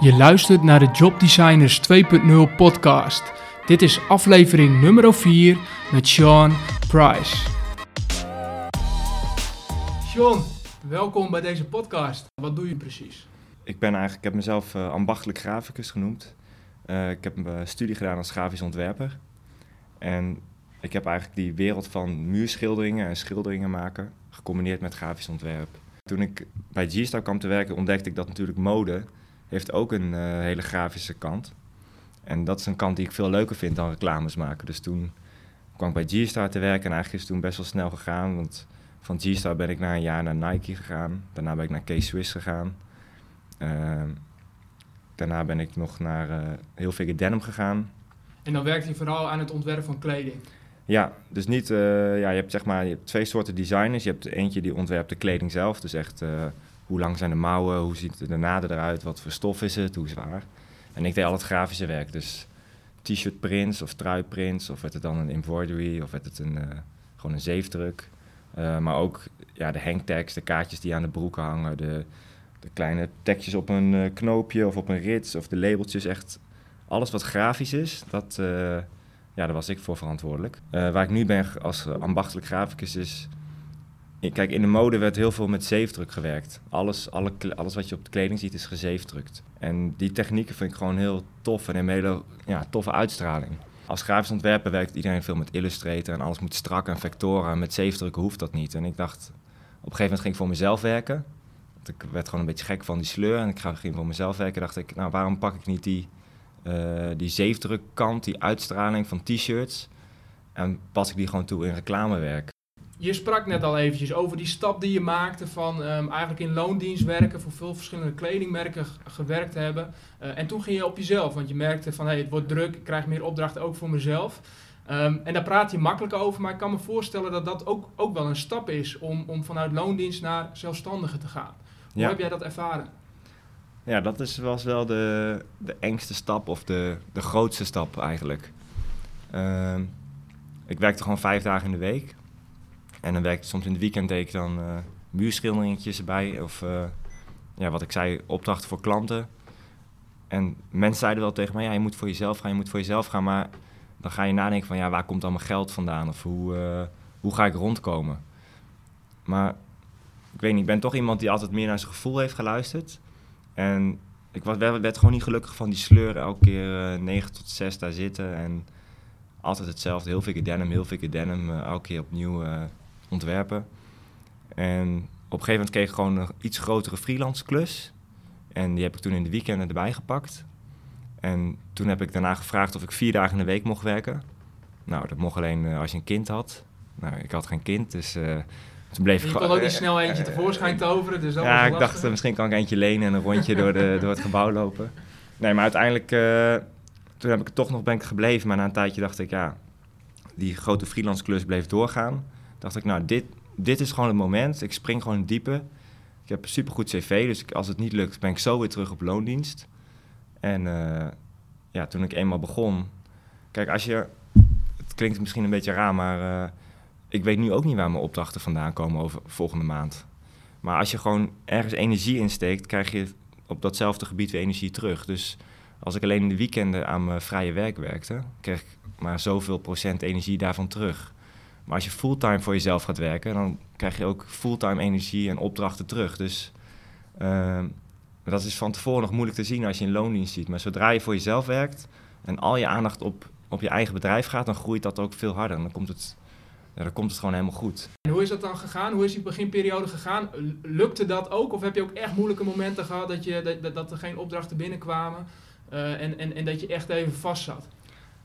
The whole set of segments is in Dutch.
Je luistert naar de Job Designers 2.0 podcast. Dit is aflevering nummer 4 met Sean Price. Sean, welkom bij deze podcast. Wat doe je precies? Ik ben eigenlijk, ik heb mezelf uh, ambachtelijk graficus genoemd. Uh, ik heb een studie gedaan als grafisch ontwerper. En ik heb eigenlijk die wereld van muurschilderingen en schilderingen maken gecombineerd met grafisch ontwerp. Toen ik bij G-Star kwam te werken, ontdekte ik dat natuurlijk mode heeft ook een uh, hele grafische kant. En dat is een kant die ik veel leuker vind dan reclames maken. Dus toen kwam ik bij G-Star te werken en eigenlijk is het toen best wel snel gegaan. Want van G-Star ben ik na een jaar naar Nike gegaan. Daarna ben ik naar K-Swiss gegaan. Uh, daarna ben ik nog naar uh, Heel Figure Denim gegaan. En dan werkt hij vooral aan het ontwerpen van kleding? Ja, dus niet, uh, ja, je hebt zeg maar je hebt twee soorten designers. Je hebt eentje die ontwerpt de kleding zelf, dus echt hoe lang zijn de mouwen, hoe ziet de naden eruit, wat voor stof is het, hoe zwaar. En ik deed al het grafische werk, dus t-shirt prints of trui prints, of werd het dan een embroidery, of werd het een, uh, gewoon een zeefdruk. maar ook ja, de hangtags, de kaartjes die aan de broeken hangen, de, de kleine tekstjes op een knoopje of op een rits, of de labeltjes, echt alles wat grafisch is, dat ja, daar was ik voor verantwoordelijk. Waar ik nu ben als ambachtelijk graficus is... Kijk, in de mode werd heel veel met zeefdruk gewerkt. Alles, alle, alles wat je op de kleding ziet is gezeefdrukt. En die technieken vind ik gewoon heel tof en een hele ja, toffe uitstraling. Als grafisch ontwerper werkt iedereen veel met Illustrator en alles moet strak en vectoren. En met zeefdrukken hoeft dat niet. En ik dacht, op een gegeven moment ging ik voor mezelf werken. Want ik werd gewoon een beetje gek van die sleur en ik ging voor mezelf werken. dacht ik, nou waarom pak ik niet die uh, die zeefdrukkant, die uitstraling van t-shirts. En pas ik die gewoon toe in reclamewerk. Je sprak net al eventjes over die stap die je maakte van um, eigenlijk in loondienst werken, voor veel verschillende kledingmerken gewerkt hebben. Uh, en toen ging je op jezelf, want je merkte van hey, het wordt druk, ik krijg meer opdrachten ook voor mezelf. Um, en daar praat je makkelijk over, maar ik kan me voorstellen dat dat ook, ook wel een stap is om, om vanuit loondienst naar zelfstandige te gaan. Hoe ja. heb jij dat ervaren? Ja, dat is, was wel de, de engste stap of de, de grootste stap eigenlijk. Uh, ik werkte gewoon vijf dagen in de week. En dan werkte soms in het weekend deed ik dan uh, muurschilderingetjes erbij. Of uh, ja, wat ik zei, opdrachten voor klanten. En mensen zeiden wel tegen mij, ja, je moet voor jezelf gaan, je moet voor jezelf gaan. Maar dan ga je nadenken van, ja, waar komt al mijn geld vandaan? Of hoe, uh, hoe ga ik rondkomen? Maar ik weet niet, ik ben toch iemand die altijd meer naar zijn gevoel heeft geluisterd. En ik was, werd, gewoon niet gelukkig van die sleur. Elke keer 9 tot 6 daar zitten. En altijd hetzelfde. Heel veel denim, heel veel denim. Elke keer opnieuw ontwerpen. En op een gegeven moment kreeg ik gewoon een iets grotere freelance klus. En die heb ik toen in de weekenden erbij gepakt. En toen heb ik daarna gevraagd of ik vier dagen in de week mocht werken. Nou, dat mocht alleen uh, als je een kind had. Nou, ik had geen kind, dus uh, toen bleef je kon ook niet eh, snel eentje tevoorschijn toveren. Dus dat ja, ik dacht misschien kan ik eentje lenen en een rondje door, de, door het gebouw lopen. Nee, maar uiteindelijk, uh, toen heb ik toch nog ben ik gebleven. Maar na een tijdje dacht ik, ja, die grote freelance klus bleef doorgaan. Dacht ik, nou, dit, dit is gewoon het moment. Ik spring gewoon in diepe. Ik heb een supergoed cv, dus als het niet lukt, ben ik zo weer terug op loondienst. En uh, ja, toen ik eenmaal begon... Kijk, als je... Het klinkt misschien een beetje raar, maar ik weet nu ook niet waar mijn opdrachten vandaan komen over volgende maand. Maar als je gewoon ergens energie insteekt, krijg je op datzelfde gebied weer energie terug. Dus als ik alleen in de weekenden aan mijn vrije werk werkte, kreeg ik maar zoveel procent energie daarvan terug. Maar als je fulltime voor jezelf gaat werken, dan krijg je ook fulltime energie en opdrachten terug. Dus uh, dat is van tevoren nog moeilijk te zien als je in loondienst ziet. Maar zodra je voor jezelf werkt en al je aandacht op, op je eigen bedrijf gaat, dan groeit dat ook veel harder. En dan komt het dan komt het gewoon helemaal goed. En hoe is dat dan gegaan? Hoe is die beginperiode gegaan? Lukte dat ook? Of heb je ook echt moeilijke momenten gehad dat, je, dat, dat er geen opdrachten binnenkwamen uh, en, en, en dat je echt even vast zat?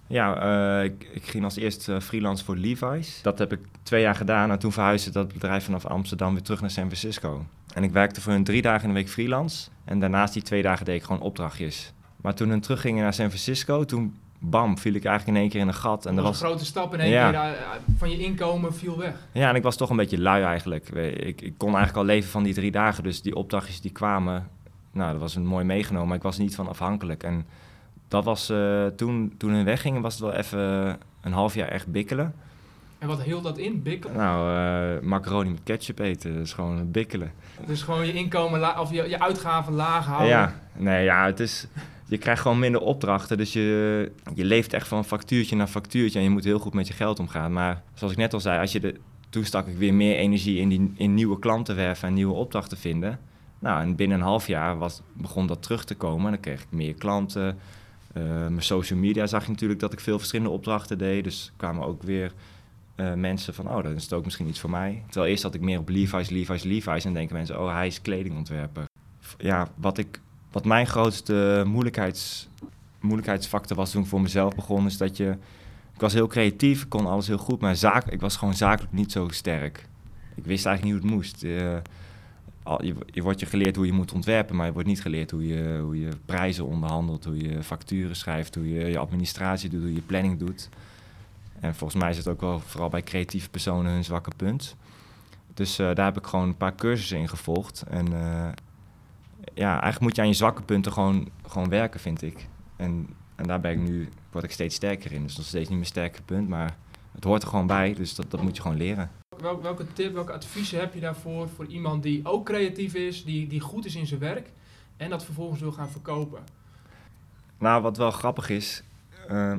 Ja, uh, ik, ik, ging als eerst uh, freelance voor Levi's. Dat heb ik twee jaar gedaan en toen verhuisde dat bedrijf vanaf Amsterdam weer terug naar San Francisco. En ik werkte voor hun drie dagen in de week freelance en daarnaast die twee dagen deed ik gewoon opdrachtjes. Maar toen hun teruggingen naar San Francisco, toen bam, viel ik eigenlijk in één keer in een gat. En dat was een grote stap in één keer uh, van je inkomen viel weg. Ja, en ik was toch een beetje lui eigenlijk. Ik, ik kon eigenlijk al leven van die drie dagen. Dus die opdrachtjes die kwamen, nou, dat was een mooi meegenomen. Maar ik was niet van afhankelijk. En dat was uh, toen, toen hun weggingen, was het wel even een half jaar echt bikkelen. En wat hield dat in? Bikkelen? Nou, eh, macaroni met ketchup eten, dat is gewoon bikkelen. Dus gewoon je inkomen la- of je, je uitgaven laag houden. Ja, nee, ja, het is... Je krijgt gewoon minder opdrachten, dus je, je leeft echt van factuurtje naar factuurtje en je moet heel goed met je geld omgaan. Maar zoals ik net al zei, als je de, toen stak ik weer meer energie in, die, in nieuwe klanten werven en nieuwe opdrachten vinden. Nou, en binnen een half jaar was, begon dat terug te komen. Dan kreeg ik meer klanten. Eh, mijn social media zag je natuurlijk dat ik veel verschillende opdrachten deed. Dus kwamen ook weer eh, mensen van, oh, dan is het ook misschien iets voor mij. Terwijl eerst had ik meer op Levi's, Levi's, Levi's. En denken mensen, oh, hij is kledingontwerper. Ja, wat, ik, wat mijn grootste moeilijkheids, moeilijkheidsfactor was toen ik voor mezelf begon, is dat je... Ik was heel creatief, ik kon alles heel goed, maar zaak, ik was gewoon zakelijk niet zo sterk. Ik wist eigenlijk niet hoe het moest. Eh, je wordt je geleerd hoe je moet ontwerpen, maar je wordt niet geleerd hoe je, hoe je prijzen onderhandelt, hoe je facturen schrijft, hoe je je administratie doet, hoe je planning doet. En volgens mij is het ook wel vooral bij creatieve personen hun zwakke punt. Dus eh, daar heb ik gewoon een paar cursussen in gevolgd. En eh, ja, eigenlijk moet je aan je zwakke punten gewoon, gewoon werken, vind ik. En, en daar ben ik nu, word ik steeds sterker in. Dus nog steeds niet mijn sterke punt, maar het hoort er gewoon bij. Dus dat, dat moet je gewoon leren. Wel- welke tip, welke adviezen heb je daarvoor voor iemand die ook creatief is, die, die goed is in zijn werk en dat vervolgens wil gaan verkopen? Nou, wat wel grappig is. eh,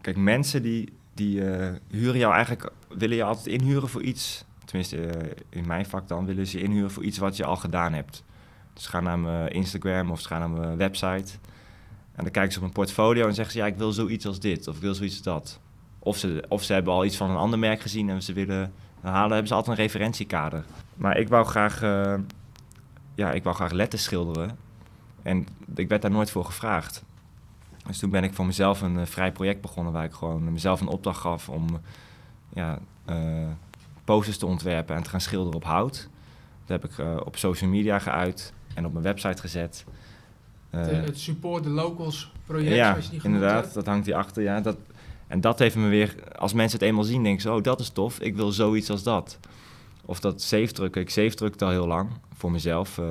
kijk, mensen die, die eh, huren jou eigenlijk, willen je altijd inhuren voor iets. Tenminste, eh, in mijn vak dan willen ze inhuren voor iets wat je al gedaan hebt. Dus gaan naar mijn Instagram of ze gaan naar mijn website. En dan kijken ze op mijn portfolio en zeggen ze: Ja, ik wil zoiets als dit of ik wil zoiets als dat. Of ze, of ze hebben al iets van een ander merk gezien en ze willen halen, hebben ze altijd een referentiekader. Maar ik wou graag, eh, ja, ik wou graag letters schilderen. En ik werd daar nooit voor gevraagd. Dus toen ben ik voor mezelf een eh, vrij project begonnen waar ik gewoon mezelf een opdracht gaf om ja, eh, posters te ontwerpen en te gaan schilderen op hout. Dat heb ik op social media geuit en op mijn website gezet. Het Support the Locals project, ja, zoals je die inderdaad, hebt. dat hangt hierachter. Ja, dat, en dat heeft me weer, als mensen het eenmaal zien, denken ze, oh, dat is tof, ik wil zoiets als dat. Of dat zeefdrukken, ik zeefdrukte al heel lang voor mezelf. Eh,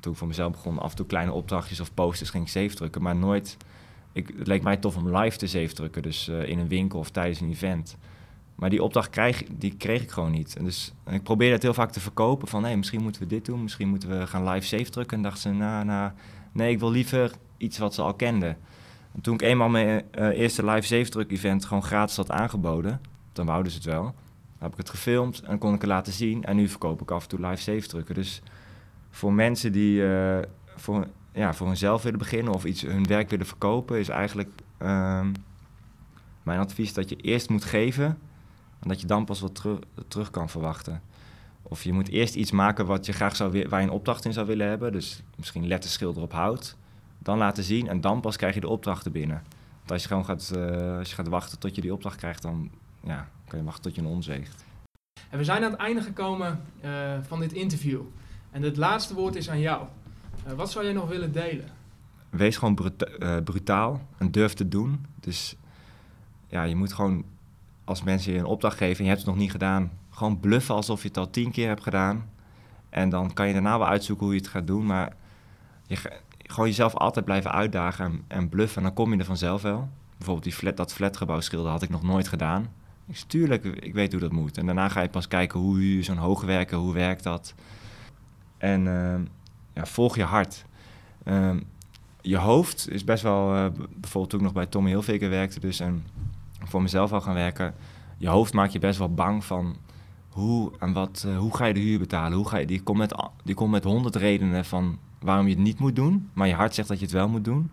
toen ik voor mezelf begon, af en toe kleine opdrachtjes of posters ging ik zeefdrukken, maar nooit... Ik, het leek mij tof om live te zeefdrukken, dus eh, in een winkel of tijdens een event. Maar die opdracht krijg, die kreeg ik gewoon niet. En dus ik probeerde het heel vaak te verkopen van, hey, misschien moeten we dit doen, misschien moeten we gaan live zeefdrukken. En dachten ze, nou, nou, nee, ik wil liever iets wat ze al kenden. En toen ik eenmaal mijn eh, eerste live zeefdruk event gewoon gratis had aangeboden, dan wouden ze het wel. Dan heb ik het gefilmd en kon ik het laten zien. En nu verkoop ik af en toe live zeefdrukken. Dus voor mensen die eh, voor, ja, voor hunzelf willen beginnen of iets hun werk willen verkopen, is eigenlijk ehm, mijn advies dat je eerst moet geven en dat je dan pas wat teru- terug kan verwachten. Of je moet eerst iets maken wat je graag zou waar je een opdracht in zou willen hebben. Dus misschien letters schilderen op hout. Dan laten zien en dan pas krijg je de opdrachten binnen. Want als je gewoon gaat, eh, als je gaat wachten tot je die opdracht krijgt, dan ja, kan je wachten tot je een onzeegt. En we zijn aan het einde gekomen eh, van dit interview. En het laatste woord is aan jou. Eh, wat zou jij nog willen delen? Wees gewoon bruta- brutaal en durf te doen. Dus ja, je moet gewoon, als mensen je een opdracht geven en je hebt het nog niet gedaan, gewoon bluffen alsof je het al tien keer hebt gedaan. En dan kan je daarna wel uitzoeken hoe je het gaat doen. Maar je, gewoon jezelf altijd blijven uitdagen en, en bluffen. En dan kom je er vanzelf wel. Bijvoorbeeld die flat, dat flatgebouw schilderen had ik nog nooit gedaan. Tuurlijk, ik weet hoe dat moet. En daarna ga je pas kijken hoe je zo'n hoogwerken, hoe werkt dat. En ehm, ja, volg je hart. Ehm, je hoofd is best wel, eh, bijvoorbeeld toen ik nog bij Tommy Hilfiger werkte dus en voor mezelf al gaan werken. Je hoofd maakt je best wel bang van hoe en wat, eh, hoe ga je de huur betalen? Hoe ga je, die, met, die komt met honderd redenen van waarom je het niet moet doen, maar je hart zegt dat je het wel moet doen.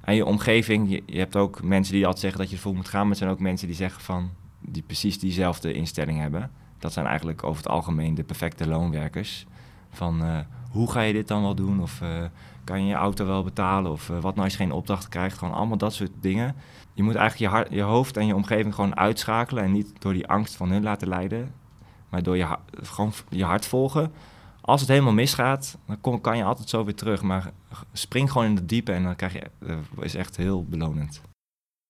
En je omgeving, je, hebt ook mensen die altijd zeggen dat je ervoor moet gaan, maar er zijn ook mensen die zeggen van, die precies diezelfde instelling hebben. Dat zijn eigenlijk over het algemeen de perfecte loonwerkers. Van eh, hoe ga je dit dan wel doen? Of eh, kan je je auto wel betalen? Of eh, wat nou als je geen opdracht krijgt? Gewoon allemaal dat soort dingen. Je moet eigenlijk je, hart, je hoofd en je omgeving gewoon uitschakelen. En niet door die angst van hun laten leiden. Maar door je, gewoon je hart volgen. Als het helemaal misgaat, dan kom, kan je altijd zo weer terug. Maar spring gewoon in het diepe en dan krijg je, eh, is echt heel belonend.